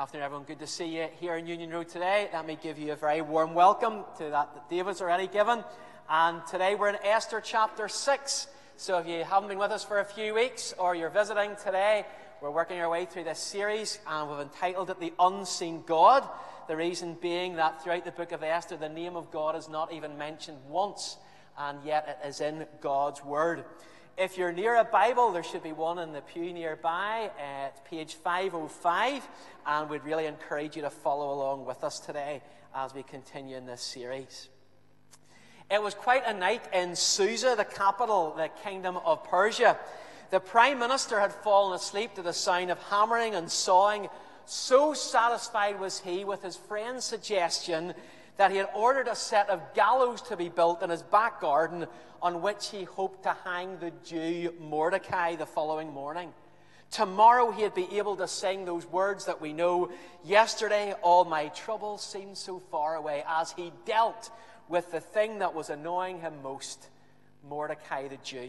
Good afternoon, everyone. Good to see you here in Union Road today. Let me give you a very warm welcome to that that David's already given. And today we're in Esther chapter 6. So if you haven't been with us for a few weeks or you're visiting today, we're working our way through this series and we've entitled it The Unseen God. The reason being that throughout the book of Esther, the name of God is not even mentioned once, and yet it is in God's Word. If you're near a Bible, there should be one in the pew nearby at page 505, and we'd really encourage you to follow along with us today as we continue in this series. It was quite a night in Susa, the capital, the kingdom of Persia. The prime minister had fallen asleep to the sound of hammering and sawing. So satisfied was he with his friend's suggestion that he had ordered a set of gallows to be built in his back garden on which he hoped to hang the Jew Mordecai the following morning. Tomorrow he'd be able to sing those words that we know. Yesterday, all my troubles seemed so far away as he dealt with the thing that was annoying him most Mordecai the Jew.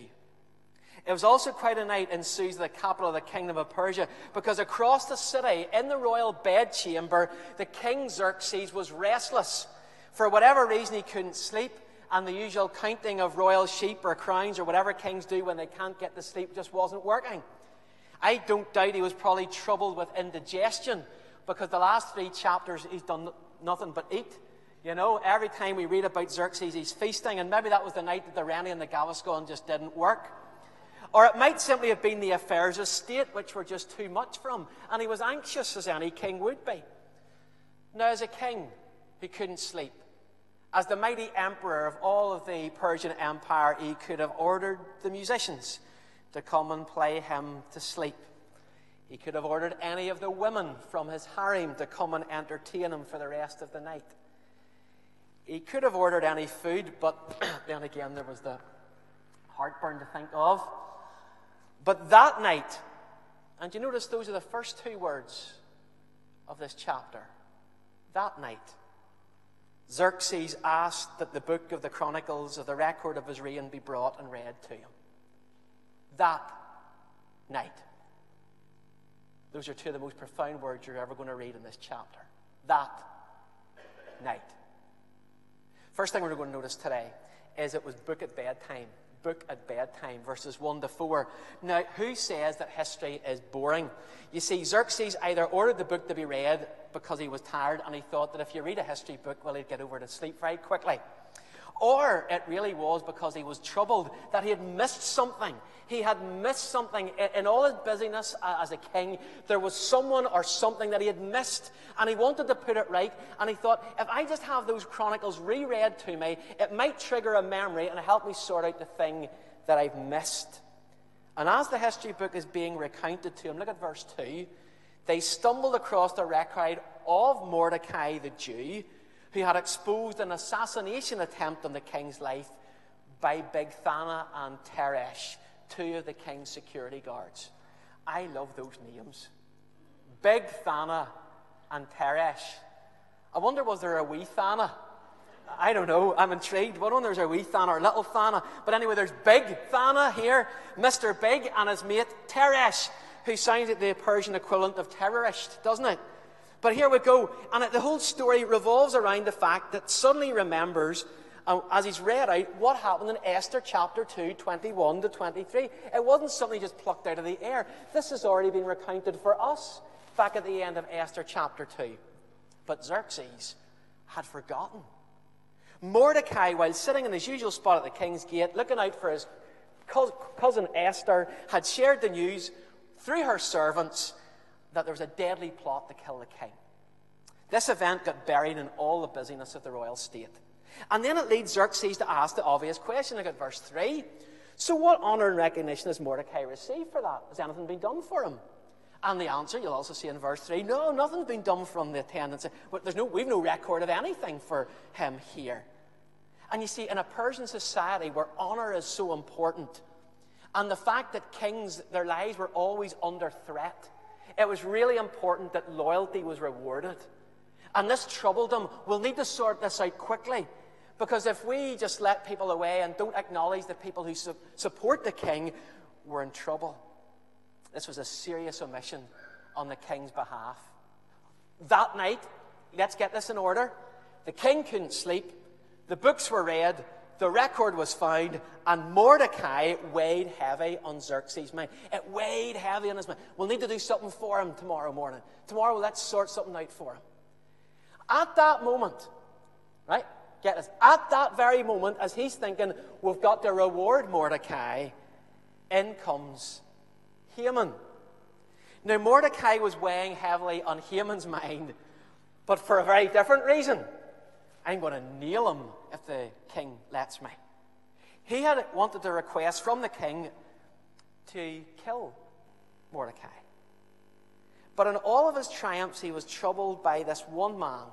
It was also quite a night in Susa, the capital of the kingdom of Persia, because across the city, in the royal bedchamber, the king Xerxes was restless. For whatever reason, he couldn't sleep and the usual counting of royal sheep or crowns or whatever kings do when they can't get to sleep just wasn't working. I don't doubt he was probably troubled with indigestion because the last three chapters he's done nothing but eat. You know, every time we read about Xerxes, he's feasting, and maybe that was the night that the Rennie and the Gaviscon just didn't work. Or it might simply have been the affairs of state which were just too much for him, and he was anxious as any king would be. Now, as a king who couldn't sleep, as the mighty emperor of all of the Persian Empire, he could have ordered the musicians to come and play him to sleep. He could have ordered any of the women from his harem to come and entertain him for the rest of the night. He could have ordered any food, but then again, there was the heartburn to think of. But that night, and you notice those are the first two words of this chapter. That night, Xerxes asked that the book of the Chronicles of the record of his reign be brought and read to him. That night. Those are two of the most profound words you're ever going to read in this chapter. That night. First thing we're going to notice today is it was book at bedtime. Book at bedtime, verses 1 to 4. Now, who says that history is boring? You see, Xerxes either ordered the book to be read because he was tired and he thought that if you read a history book, well, he'd get over to sleep very quickly. Or it really was because he was troubled that he had missed something. He had missed something. In all his busyness as a king, there was someone or something that he had missed, and he wanted to put it right. And he thought, if I just have those chronicles reread to me, it might trigger a memory and help me sort out the thing that I've missed. And as the history book is being recounted to him, look at verse 2. They stumbled across the record of Mordecai the Jew who had exposed an assassination attempt on the king's life by Bigthana and Teresh, two of the king's security guards. I love those names. Bigthana and Teresh. I wonder, was there a wee Thana? I don't know. I'm intrigued. What one there's a wee Thana or little Thana. But anyway, there's Big Thana here, Mr. Big, and his mate Teresh, who sounds like the Persian equivalent of terrorist, doesn't it? But here we go. And the whole story revolves around the fact that suddenly remembers, uh, as he's read out, what happened in Esther chapter 2, 21 to 23. It wasn't something just plucked out of the air. This has already been recounted for us back at the end of Esther chapter 2. But Xerxes had forgotten. Mordecai, while sitting in his usual spot at the king's gate, looking out for his cousin Esther, had shared the news through her servants that there was a deadly plot to kill the king. This event got buried in all the busyness of the royal state. And then it leads Xerxes to ask the obvious question. Look at verse 3. So, what honor and recognition has Mordecai received for that? Has anything been done for him? And the answer you'll also see in verse 3 no, nothing's been done from the attendants. But there's no, we've no record of anything for him here. And you see, in a Persian society where honor is so important, and the fact that kings, their lives were always under threat, it was really important that loyalty was rewarded. And this troubled them. We'll need to sort this out quickly. Because if we just let people away and don't acknowledge the people who su- support the king, we're in trouble. This was a serious omission on the king's behalf. That night, let's get this in order. The king couldn't sleep, the books were read, the record was found, and Mordecai weighed heavy on Xerxes' mind. It weighed heavy on his mind. We'll need to do something for him tomorrow morning. Tomorrow, let's sort something out for him. At that moment, right? Get this. At that very moment, as he's thinking, we've got to reward Mordecai, in comes Haman. Now, Mordecai was weighing heavily on Haman's mind, but for a very different reason. I'm going to nail him if the king lets me. He had wanted a request from the king to kill Mordecai. But in all of his triumphs, he was troubled by this one man.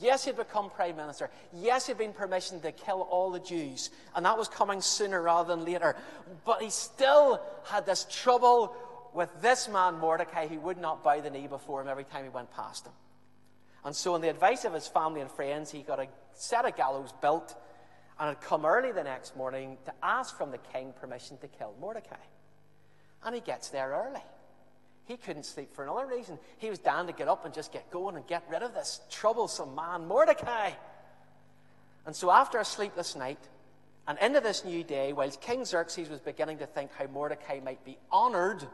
Yes, he'd become prime minister. Yes, he'd been permission to kill all the Jews. And that was coming sooner rather than later. But he still had this trouble with this man, Mordecai, who would not bow the knee before him every time he went past him. And so, on the advice of his family and friends, he got a set of gallows built and had come early the next morning to ask from the king permission to kill Mordecai. And he gets there early. He couldn't sleep for another reason. He was down to get up and just get going and get rid of this troublesome man, Mordecai. And so, after a sleepless night and into this new day, whilst King Xerxes was beginning to think how Mordecai might be honored,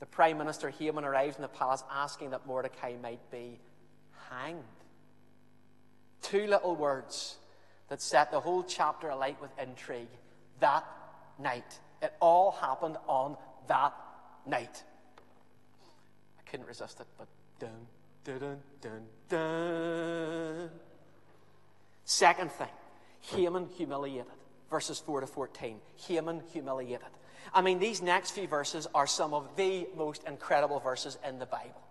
the Prime Minister Haman arrives in the palace asking that Mordecai might be hanged. Two little words that set the whole chapter alight with intrigue. That night. It all happened on that night. I couldn't resist it, but dun, dun, dun, dun. Second thing, Haman humiliated. Verses 4 to 14. Haman humiliated. I mean, these next few verses are some of the most incredible verses in the Bible.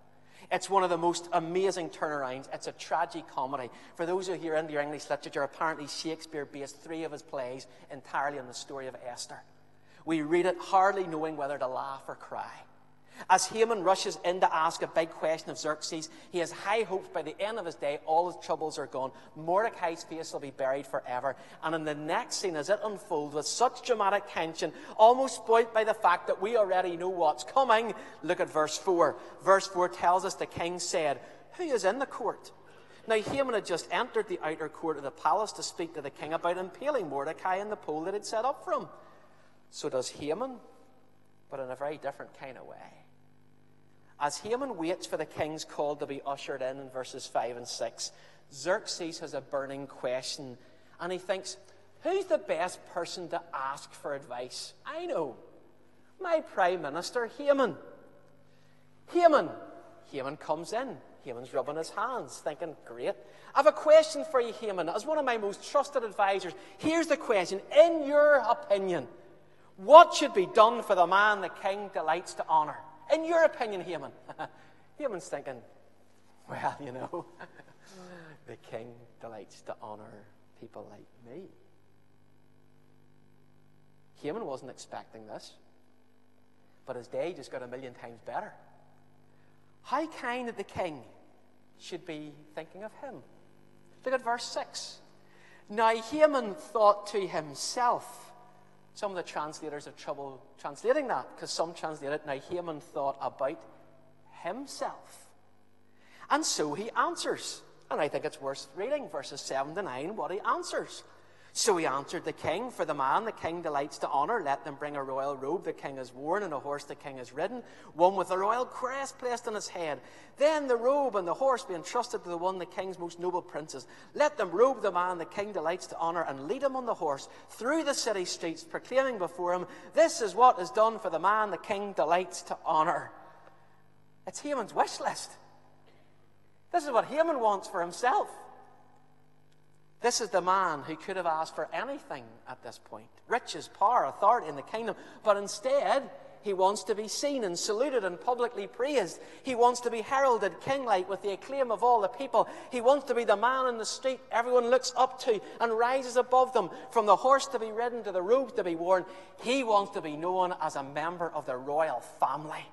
It's one of the most amazing turnarounds. It's a tragic comedy. For those who into your English literature, apparently Shakespeare based three of his plays entirely on the story of Esther. We read it hardly knowing whether to laugh or cry. As Haman rushes in to ask a big question of Xerxes, he has high hopes by the end of his day, all his troubles are gone. Mordecai's face will be buried forever. And in the next scene, as it unfolds with such dramatic tension, almost spoilt by the fact that we already know what's coming, look at verse 4. Verse 4 tells us the king said, Who is in the court? Now, Haman had just entered the outer court of the palace to speak to the king about impaling Mordecai in the pole that had set up for him. So does Haman, but in a very different kind of way. As Haman waits for the king's call to be ushered in in verses 5 and 6, Xerxes has a burning question and he thinks, Who's the best person to ask for advice? I know. My Prime Minister, Haman. Haman. Haman comes in. Haman's rubbing his hands, thinking, Great. I have a question for you, Haman. As one of my most trusted advisors, here's the question. In your opinion, what should be done for the man the king delights to honor? In your opinion, Haman. Haman's thinking, well, you know, the king delights to honor people like me. Haman wasn't expecting this, but his day just got a million times better. How kind that the king should be thinking of him. Look at verse 6. Now Haman thought to himself, some of the translators have trouble translating that because some translate it, now Haman thought about himself. And so he answers. And I think it's worth reading verses 7 to 9 what he answers. So he answered the king, For the man the king delights to honor, let them bring a royal robe the king has worn, and a horse the king has ridden, one with a royal crest placed on his head. Then the robe and the horse be entrusted to the one the king's most noble princes. Let them robe the man the king delights to honor, and lead him on the horse through the city streets, proclaiming before him, This is what is done for the man the king delights to honor. It's Haman's wish list. This is what Haman wants for himself. This is the man who could have asked for anything at this point riches, power, authority in the kingdom. But instead, he wants to be seen and saluted and publicly praised. He wants to be heralded kinglike with the acclaim of all the people. He wants to be the man in the street everyone looks up to and rises above them, from the horse to be ridden to the robe to be worn. He wants to be known as a member of the royal family.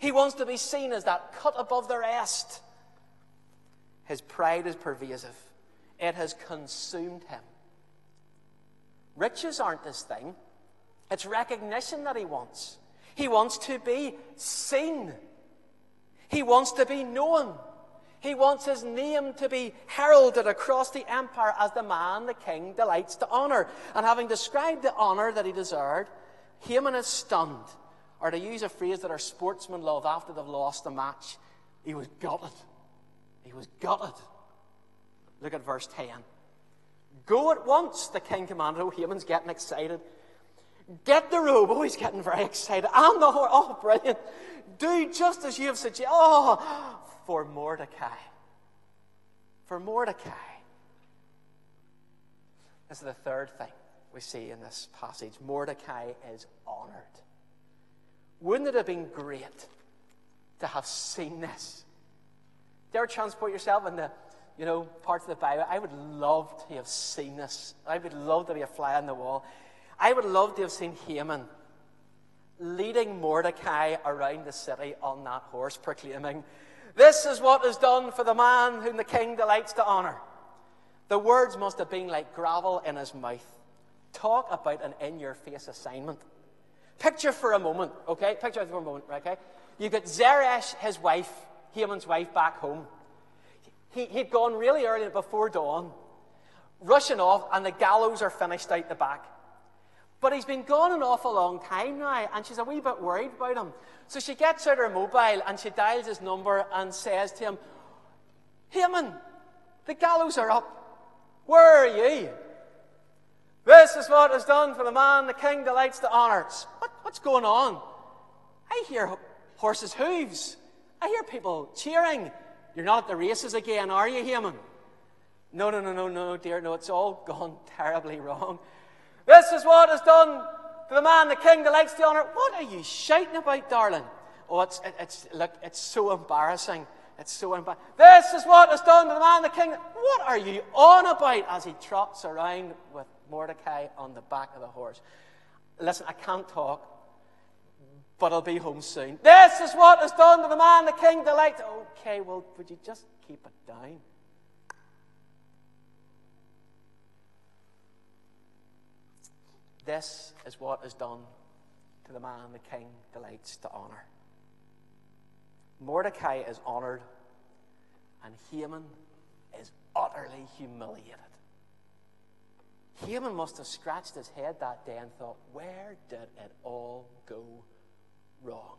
He wants to be seen as that cut above the rest. His pride is pervasive. It has consumed him. Riches aren't this thing, it's recognition that he wants. He wants to be seen, he wants to be known, He wants his name to be heralded across the empire as the man the king delights to honor. And having described the honor that he deserved, Haman is stunned. Or to use a phrase that our sportsmen love after they've lost a match, he was gutted. He was gutted. Look at verse 10. Go at once, the king commanded. Oh, Haman's getting excited. Get the robe. Oh, he's getting very excited. And the horse. Oh, brilliant. Do just as you have suggested. Oh, for Mordecai. For Mordecai. This is the third thing we see in this passage. Mordecai is honored. Wouldn't it have been great to have seen this? Ever transport yourself in the you know, parts of the Bible? I would love to have seen this. I would love to be a fly on the wall. I would love to have seen Haman leading Mordecai around the city on that horse, proclaiming, This is what is done for the man whom the king delights to honor. The words must have been like gravel in his mouth. Talk about an in your face assignment. Picture for a moment, okay? Picture for a moment, okay? You've got Zeresh, his wife, Haman's wife, back home. He, he'd gone really early before dawn, rushing off, and the gallows are finished out the back. But he's been gone an awful long time now, and she's a wee bit worried about him. So she gets out her mobile and she dials his number and says to him, Haman, the gallows are up. Where are you? This is what is done for the man the king delights to honor. What, what's going on? I hear horses' hooves. I hear people cheering. You're not at the races again, are you, Haman? No, no, no, no, no, dear, no, it's all gone terribly wrong. This is what is done to the man the king delights to honor. What are you shouting about, darling? Oh, it's, it, it's, look, it's so embarrassing. It's so embarrassing. This is what is done to the man the king. What are you on about as he trots around with Mordecai on the back of the horse? Listen, I can't talk, but I'll be home soon. This is what is done to the man the king delights. Okay, well, would you just keep it down? This is what is done to the man the king delights to honor. Mordecai is honored, and Haman is utterly humiliated. Haman must have scratched his head that day and thought, where did it all go wrong?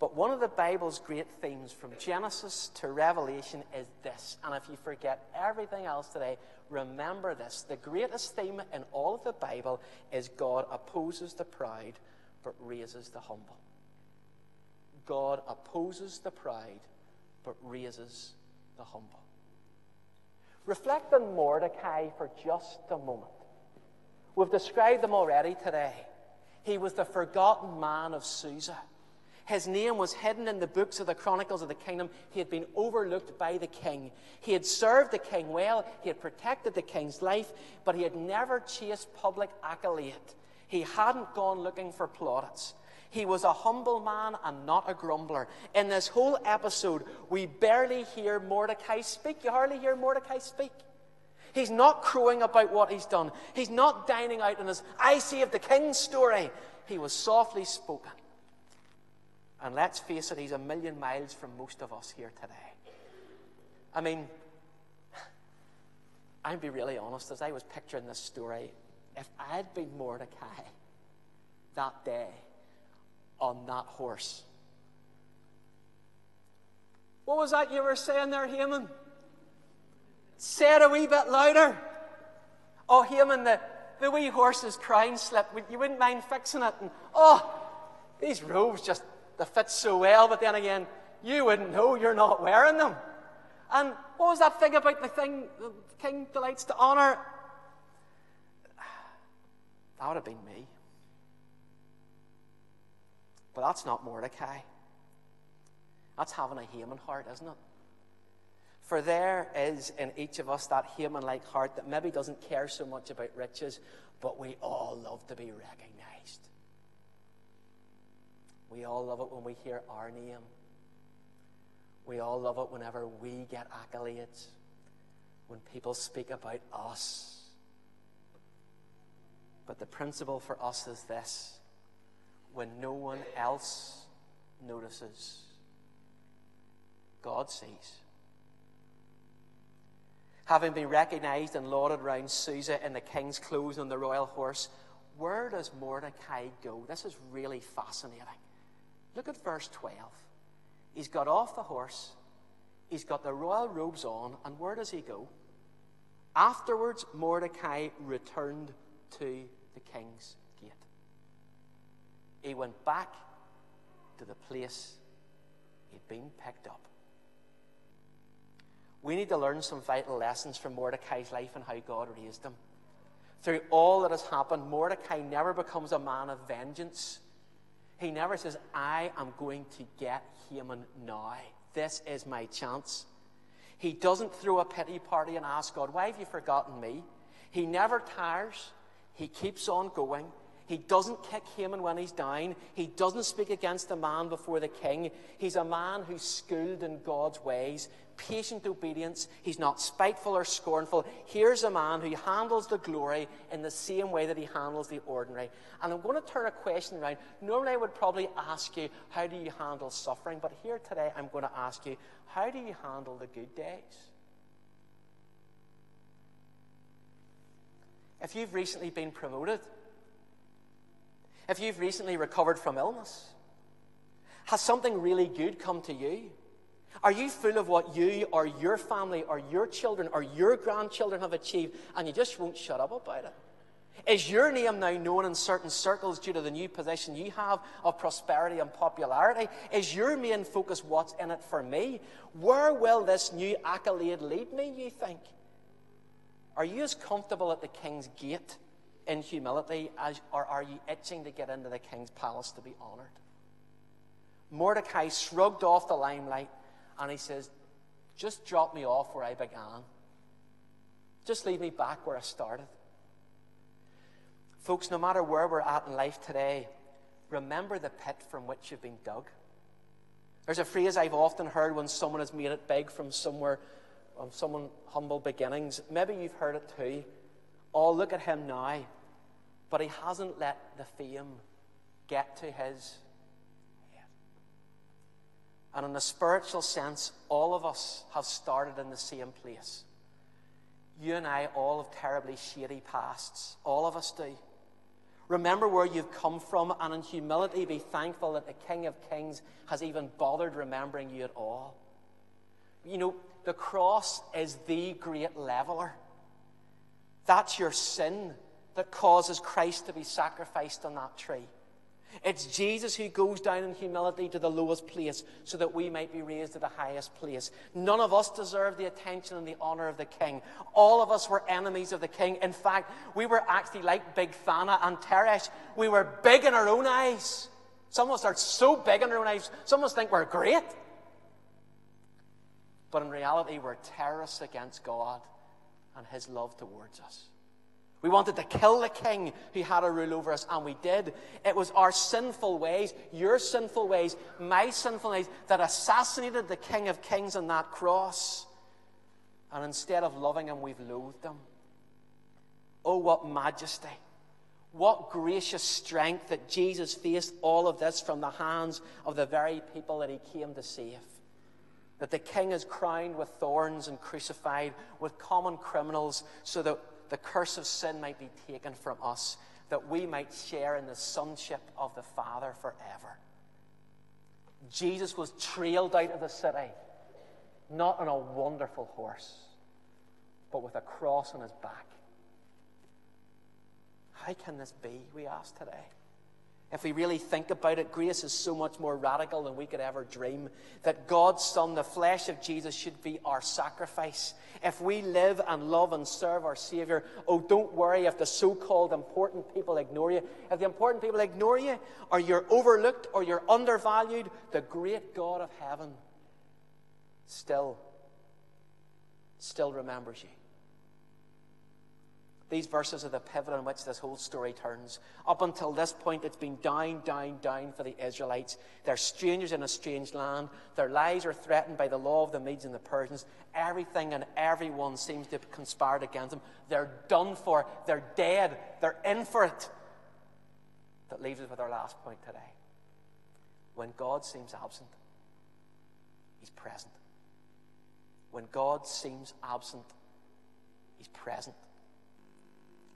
But one of the Bible's great themes from Genesis to Revelation is this. And if you forget everything else today, remember this. The greatest theme in all of the Bible is God opposes the proud but raises the humble. God opposes the proud but raises the humble. Reflect on Mordecai for just a moment. We've described them already today. He was the forgotten man of Susa. His name was hidden in the books of the Chronicles of the Kingdom. He had been overlooked by the king. He had served the king well, he had protected the king's life, but he had never chased public accolade. He hadn't gone looking for plaudits. He was a humble man and not a grumbler. In this whole episode, we barely hear Mordecai speak. You hardly hear Mordecai speak. He's not crowing about what he's done. He's not dining out in his I saved the king story. He was softly spoken. And let's face it, he's a million miles from most of us here today. I mean, I'd be really honest, as I was picturing this story, if I had been Mordecai that day on that horse. What was that you were saying there, Haman? Say it a wee bit louder. Oh, Haman, the, the wee horse's crown slip. You wouldn't mind fixing it. And, oh, these robes just they fit so well, but then again, you wouldn't know you're not wearing them. And what was that thing about the thing the king delights to honor? That would have been me. But that's not Mordecai. That's having a Haman heart, isn't it? For there is in each of us that Haman like heart that maybe doesn't care so much about riches, but we all love to be recognized. We all love it when we hear our name. We all love it whenever we get accolades, when people speak about us. But the principle for us is this when no one else notices, God sees. Having been recognized and lauded round Susa in the king's clothes on the royal horse, where does Mordecai go? This is really fascinating. Look at verse 12. He's got off the horse, he's got the royal robes on, and where does he go? Afterwards, Mordecai returned to the king's gate. He went back to the place he'd been picked up. We need to learn some vital lessons from Mordecai's life and how God raised him. Through all that has happened, Mordecai never becomes a man of vengeance. He never says, I am going to get Haman now. This is my chance. He doesn't throw a pity party and ask God, Why have you forgotten me? He never tires. He keeps on going. He doesn't kick Haman when he's down. He doesn't speak against the man before the king. He's a man who's schooled in God's ways, patient obedience. He's not spiteful or scornful. Here's a man who handles the glory in the same way that he handles the ordinary. And I'm going to turn a question around. Normally, I would probably ask you, How do you handle suffering? But here today, I'm going to ask you, How do you handle the good days? If you've recently been promoted, if you've recently recovered from illness? Has something really good come to you? Are you full of what you or your family or your children or your grandchildren have achieved and you just won't shut up about it? Is your name now known in certain circles due to the new position you have of prosperity and popularity? Is your main focus what's in it for me? Where will this new accolade lead me, you think? Are you as comfortable at the king's gate in humility, as, or are you itching to get into the king's palace to be honored? Mordecai shrugged off the limelight and he says, Just drop me off where I began. Just leave me back where I started. Folks, no matter where we're at in life today, remember the pit from which you've been dug. There's a phrase I've often heard when someone has made it big from somewhere, from someone humble beginnings. Maybe you've heard it too. Oh, look at him now. But he hasn't let the fame get to his. And in a spiritual sense, all of us have started in the same place. You and I all have terribly shady pasts. All of us do. Remember where you've come from, and in humility be thankful that the King of Kings has even bothered remembering you at all. You know, the cross is the great leveler. That's your sin that causes Christ to be sacrificed on that tree. It's Jesus who goes down in humility to the lowest place so that we might be raised to the highest place. None of us deserve the attention and the honor of the king. All of us were enemies of the king. In fact, we were actually like Big Thana and Teresh. We were big in our own eyes. Some of us are so big in our own eyes, some of us think we're great. But in reality, we're terrorists against God and his love towards us. We wanted to kill the king who had a rule over us, and we did. It was our sinful ways, your sinful ways, my sinful ways, that assassinated the King of Kings on that cross. And instead of loving him, we've loathed him. Oh, what majesty! What gracious strength that Jesus faced all of this from the hands of the very people that he came to save. That the king is crowned with thorns and crucified with common criminals so that the curse of sin might be taken from us, that we might share in the sonship of the Father forever. Jesus was trailed out of the city, not on a wonderful horse, but with a cross on his back. How can this be, we ask today? If we really think about it, grace is so much more radical than we could ever dream. That God's Son, the flesh of Jesus, should be our sacrifice. If we live and love and serve our Savior, oh, don't worry if the so called important people ignore you. If the important people ignore you, or you're overlooked, or you're undervalued, the great God of heaven still, still remembers you. These verses are the pivot on which this whole story turns. Up until this point, it's been down, down, down for the Israelites. They're strangers in a strange land. Their lives are threatened by the law of the Medes and the Persians. Everything and everyone seems to have conspired against them. They're done for. They're dead. They're in for it. That leaves us with our last point today. When God seems absent, He's present. When God seems absent, he's present.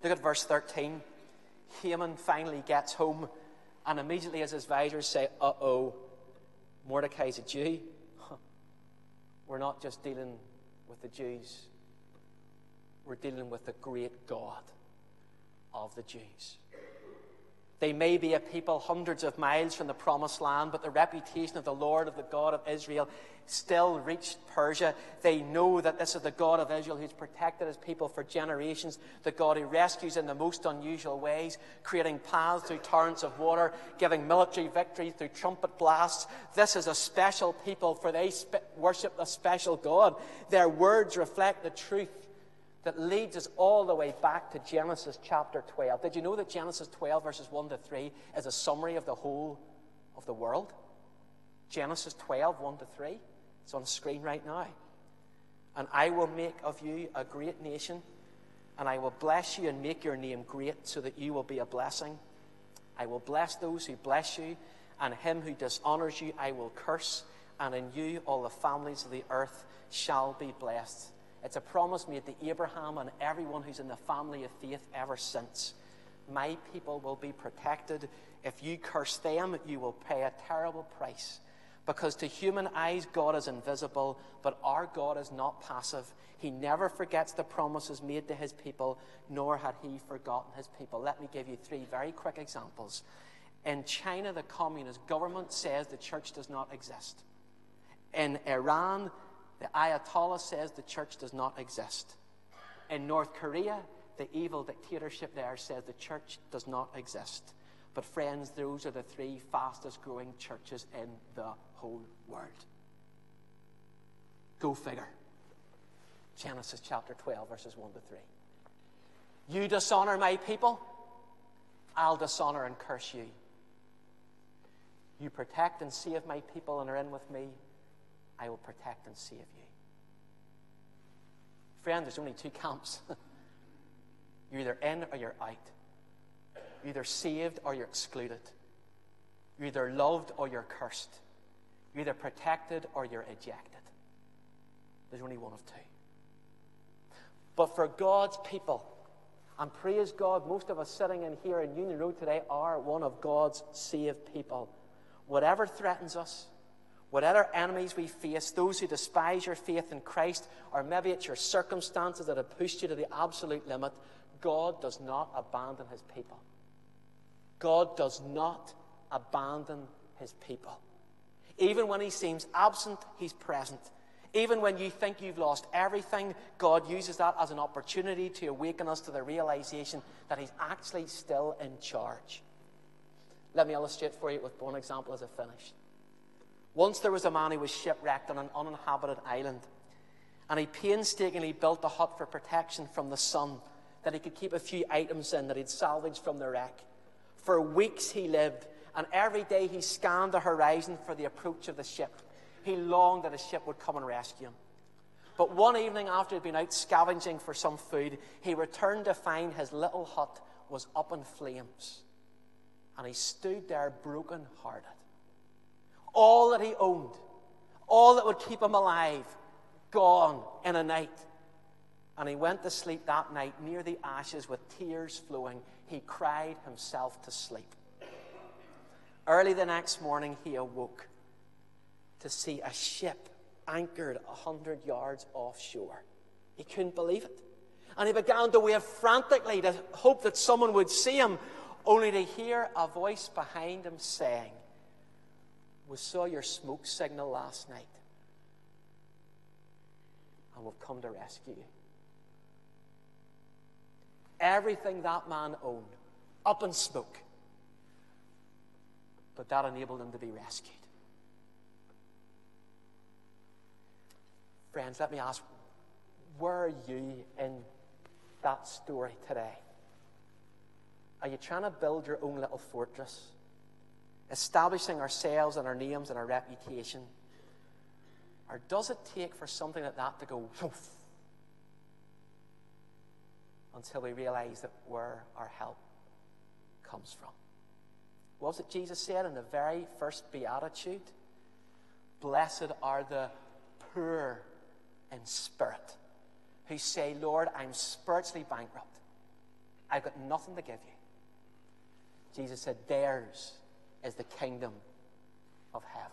Look at verse 13. Haman finally gets home, and immediately as his advisors say, Uh oh, Mordecai's a Jew. We're not just dealing with the Jews, we're dealing with the great God of the Jews. They may be a people hundreds of miles from the promised land, but the reputation of the Lord, of the God of Israel, still reached Persia. They know that this is the God of Israel who's protected his people for generations, the God who rescues in the most unusual ways, creating paths through torrents of water, giving military victories through trumpet blasts. This is a special people, for they worship a special God. Their words reflect the truth that leads us all the way back to Genesis chapter 12. Did you know that Genesis 12, verses 1 to 3, is a summary of the whole of the world? Genesis 12, 1 to 3. It's on screen right now. And I will make of you a great nation, and I will bless you and make your name great, so that you will be a blessing. I will bless those who bless you, and him who dishonors you I will curse, and in you all the families of the earth shall be blessed. It's a promise made to Abraham and everyone who's in the family of faith ever since. My people will be protected. If you curse them, you will pay a terrible price. Because to human eyes, God is invisible, but our God is not passive. He never forgets the promises made to his people, nor had he forgotten his people. Let me give you three very quick examples. In China, the communist government says the church does not exist. In Iran, the Ayatollah says the church does not exist. In North Korea, the evil dictatorship there says the church does not exist. But, friends, those are the three fastest growing churches in the whole world. Go figure. Genesis chapter 12, verses 1 to 3. You dishonor my people, I'll dishonor and curse you. You protect and save my people and are in with me, I will protect and save you. Friend, there's only two camps. you're either in or you're out. You're either saved or you're excluded. You're either loved or you're cursed. You're either protected or you're ejected. There's only one of two. But for God's people, and praise God, most of us sitting in here in Union Road today are one of God's saved people. Whatever threatens us, whatever enemies we face, those who despise your faith in Christ, or maybe it's your circumstances that have pushed you to the absolute limit, God does not abandon his people. God does not abandon his people. Even when he seems absent, he's present. Even when you think you've lost everything, God uses that as an opportunity to awaken us to the realization that he's actually still in charge. Let me illustrate for you with one example as I finish. Once there was a man who was shipwrecked on an uninhabited island, and he painstakingly built a hut for protection from the sun that he could keep a few items in that he'd salvaged from the wreck. For weeks he lived, and every day he scanned the horizon for the approach of the ship. He longed that a ship would come and rescue him. But one evening, after he'd been out scavenging for some food, he returned to find his little hut was up in flames. And he stood there broken hearted. All that he owned, all that would keep him alive, gone in a night. And he went to sleep that night near the ashes with tears flowing. He cried himself to sleep. Early the next morning, he awoke to see a ship anchored a hundred yards offshore. He couldn't believe it. And he began to wave frantically to hope that someone would see him, only to hear a voice behind him saying, We saw your smoke signal last night, and we've come to rescue you everything that man owned up in smoke. But that enabled him to be rescued. Friends, let me ask where are you in that story today? Are you trying to build your own little fortress? Establishing ourselves and our names and our reputation? Or does it take for something like that to go woof, until we realize that where our help comes from. What was it Jesus said in the very first beatitude? Blessed are the poor in spirit, who say, Lord, I'm spiritually bankrupt. I've got nothing to give you. Jesus said, Theirs is the kingdom of heaven.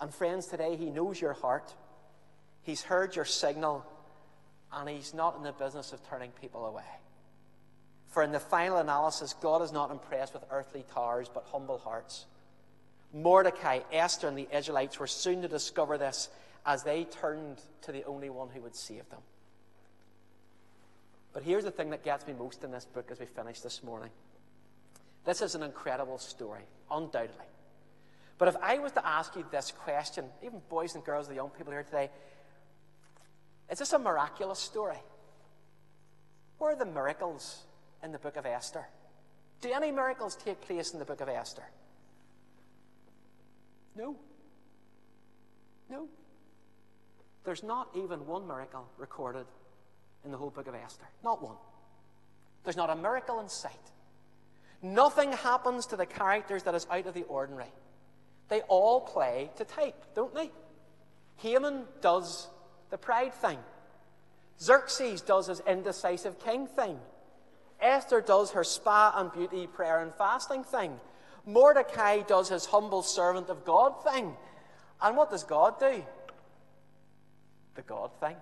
And friends, today He knows your heart. He's heard your signal, and He's not in the business of turning people away. For in the final analysis, God is not impressed with earthly towers, but humble hearts. Mordecai, Esther, and the Israelites were soon to discover this as they turned to the only one who would save them. But here's the thing that gets me most in this book as we finish this morning. This is an incredible story, undoubtedly. But if I was to ask you this question, even boys and girls, the young people here today, is this a miraculous story? Where are the miracles in the book of Esther? Do any miracles take place in the book of Esther? No. No. There's not even one miracle recorded in the whole book of Esther. Not one. There's not a miracle in sight. Nothing happens to the characters that is out of the ordinary. They all play to type, don't they? Haman does the pride thing. Xerxes does his indecisive king thing. Esther does her spa and beauty, prayer and fasting thing. Mordecai does his humble servant of God thing. And what does God do? The God thing.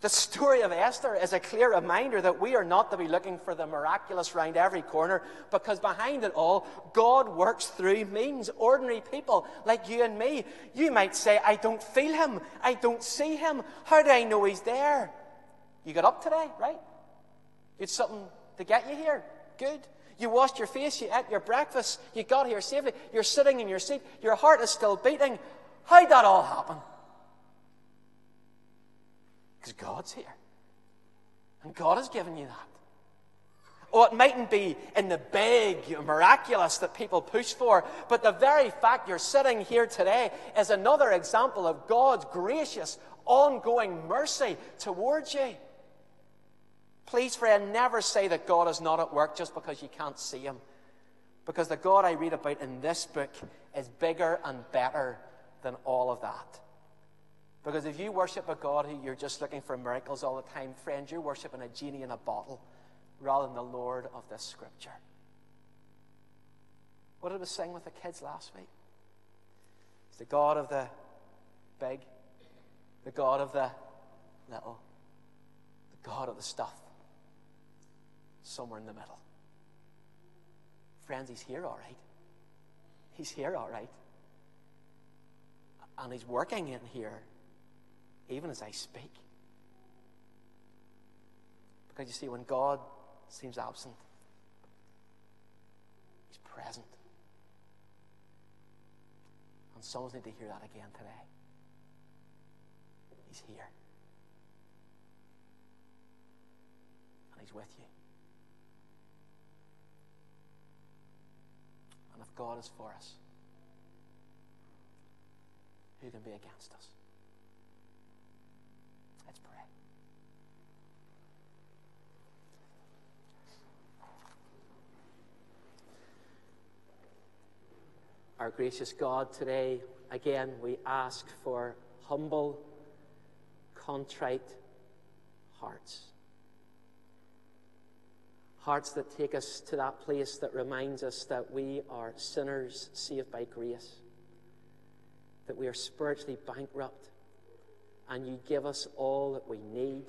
The story of Esther is a clear reminder that we are not to be looking for the miraculous round every corner because behind it all, God works through means. Ordinary people like you and me. You might say, I don't feel him. I don't see him. How do I know he's there? You got up today, right? It's something to get you here. Good. You washed your face, you ate your breakfast, you got here safely, you're sitting in your seat, your heart is still beating. How'd that all happen? Because God's here. And God has given you that. Oh, it mightn't be in the big, miraculous that people push for, but the very fact you're sitting here today is another example of God's gracious, ongoing mercy towards you. Please, friend, never say that God is not at work just because you can't see Him. Because the God I read about in this book is bigger and better than all of that. Because if you worship a God who you're just looking for miracles all the time, friend, you're worshiping a genie in a bottle rather than the Lord of this scripture. What did we sing with the kids last week? It's the God of the big, the God of the little, the God of the stuff somewhere in the middle. Friends, he's here all right. He's here all right. And he's working in here even as I speak. Because you see, when God seems absent, he's present. And some need to hear that again today. He's here. And he's with you. And if God is for us, who can be against us? Let's pray. Our gracious God, today, again, we ask for humble, contrite hearts hearts that take us to that place that reminds us that we are sinners saved by grace, that we are spiritually bankrupt, and you give us all that we need.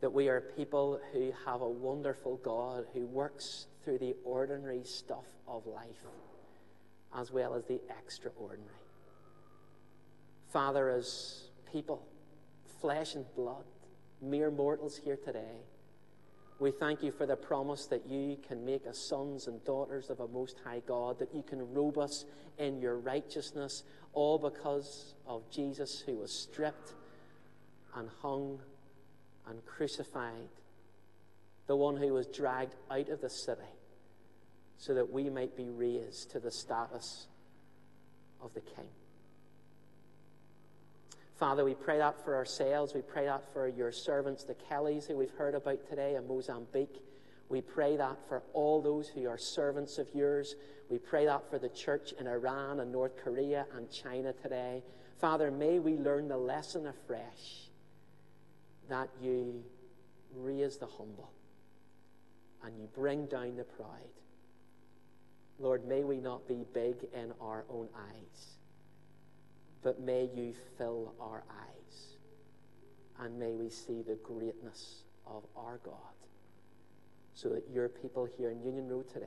That we are people who have a wonderful God who works through the ordinary stuff of life as well as the extraordinary. Father, as people, flesh and blood, mere mortals here today, we thank you for the promise that you can make us sons and daughters of a Most High God, that you can robe us in your righteousness, all because of Jesus who was stripped and hung and crucified, the one who was dragged out of the city, so that we might be raised to the status of the King. Father, we pray that for ourselves. We pray that for your servants, the Kellys, who we've heard about today in Mozambique. We pray that for all those who are servants of yours. We pray that for the church in Iran and North Korea and China today. Father, may we learn the lesson afresh that you raise the humble and you bring down the pride. Lord, may we not be big in our own eyes, but may you fill our eyes and may we see the greatness of our God so that your people here in Union Road today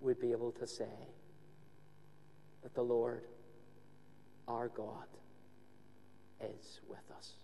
would be able to say that the Lord, our God, is with us.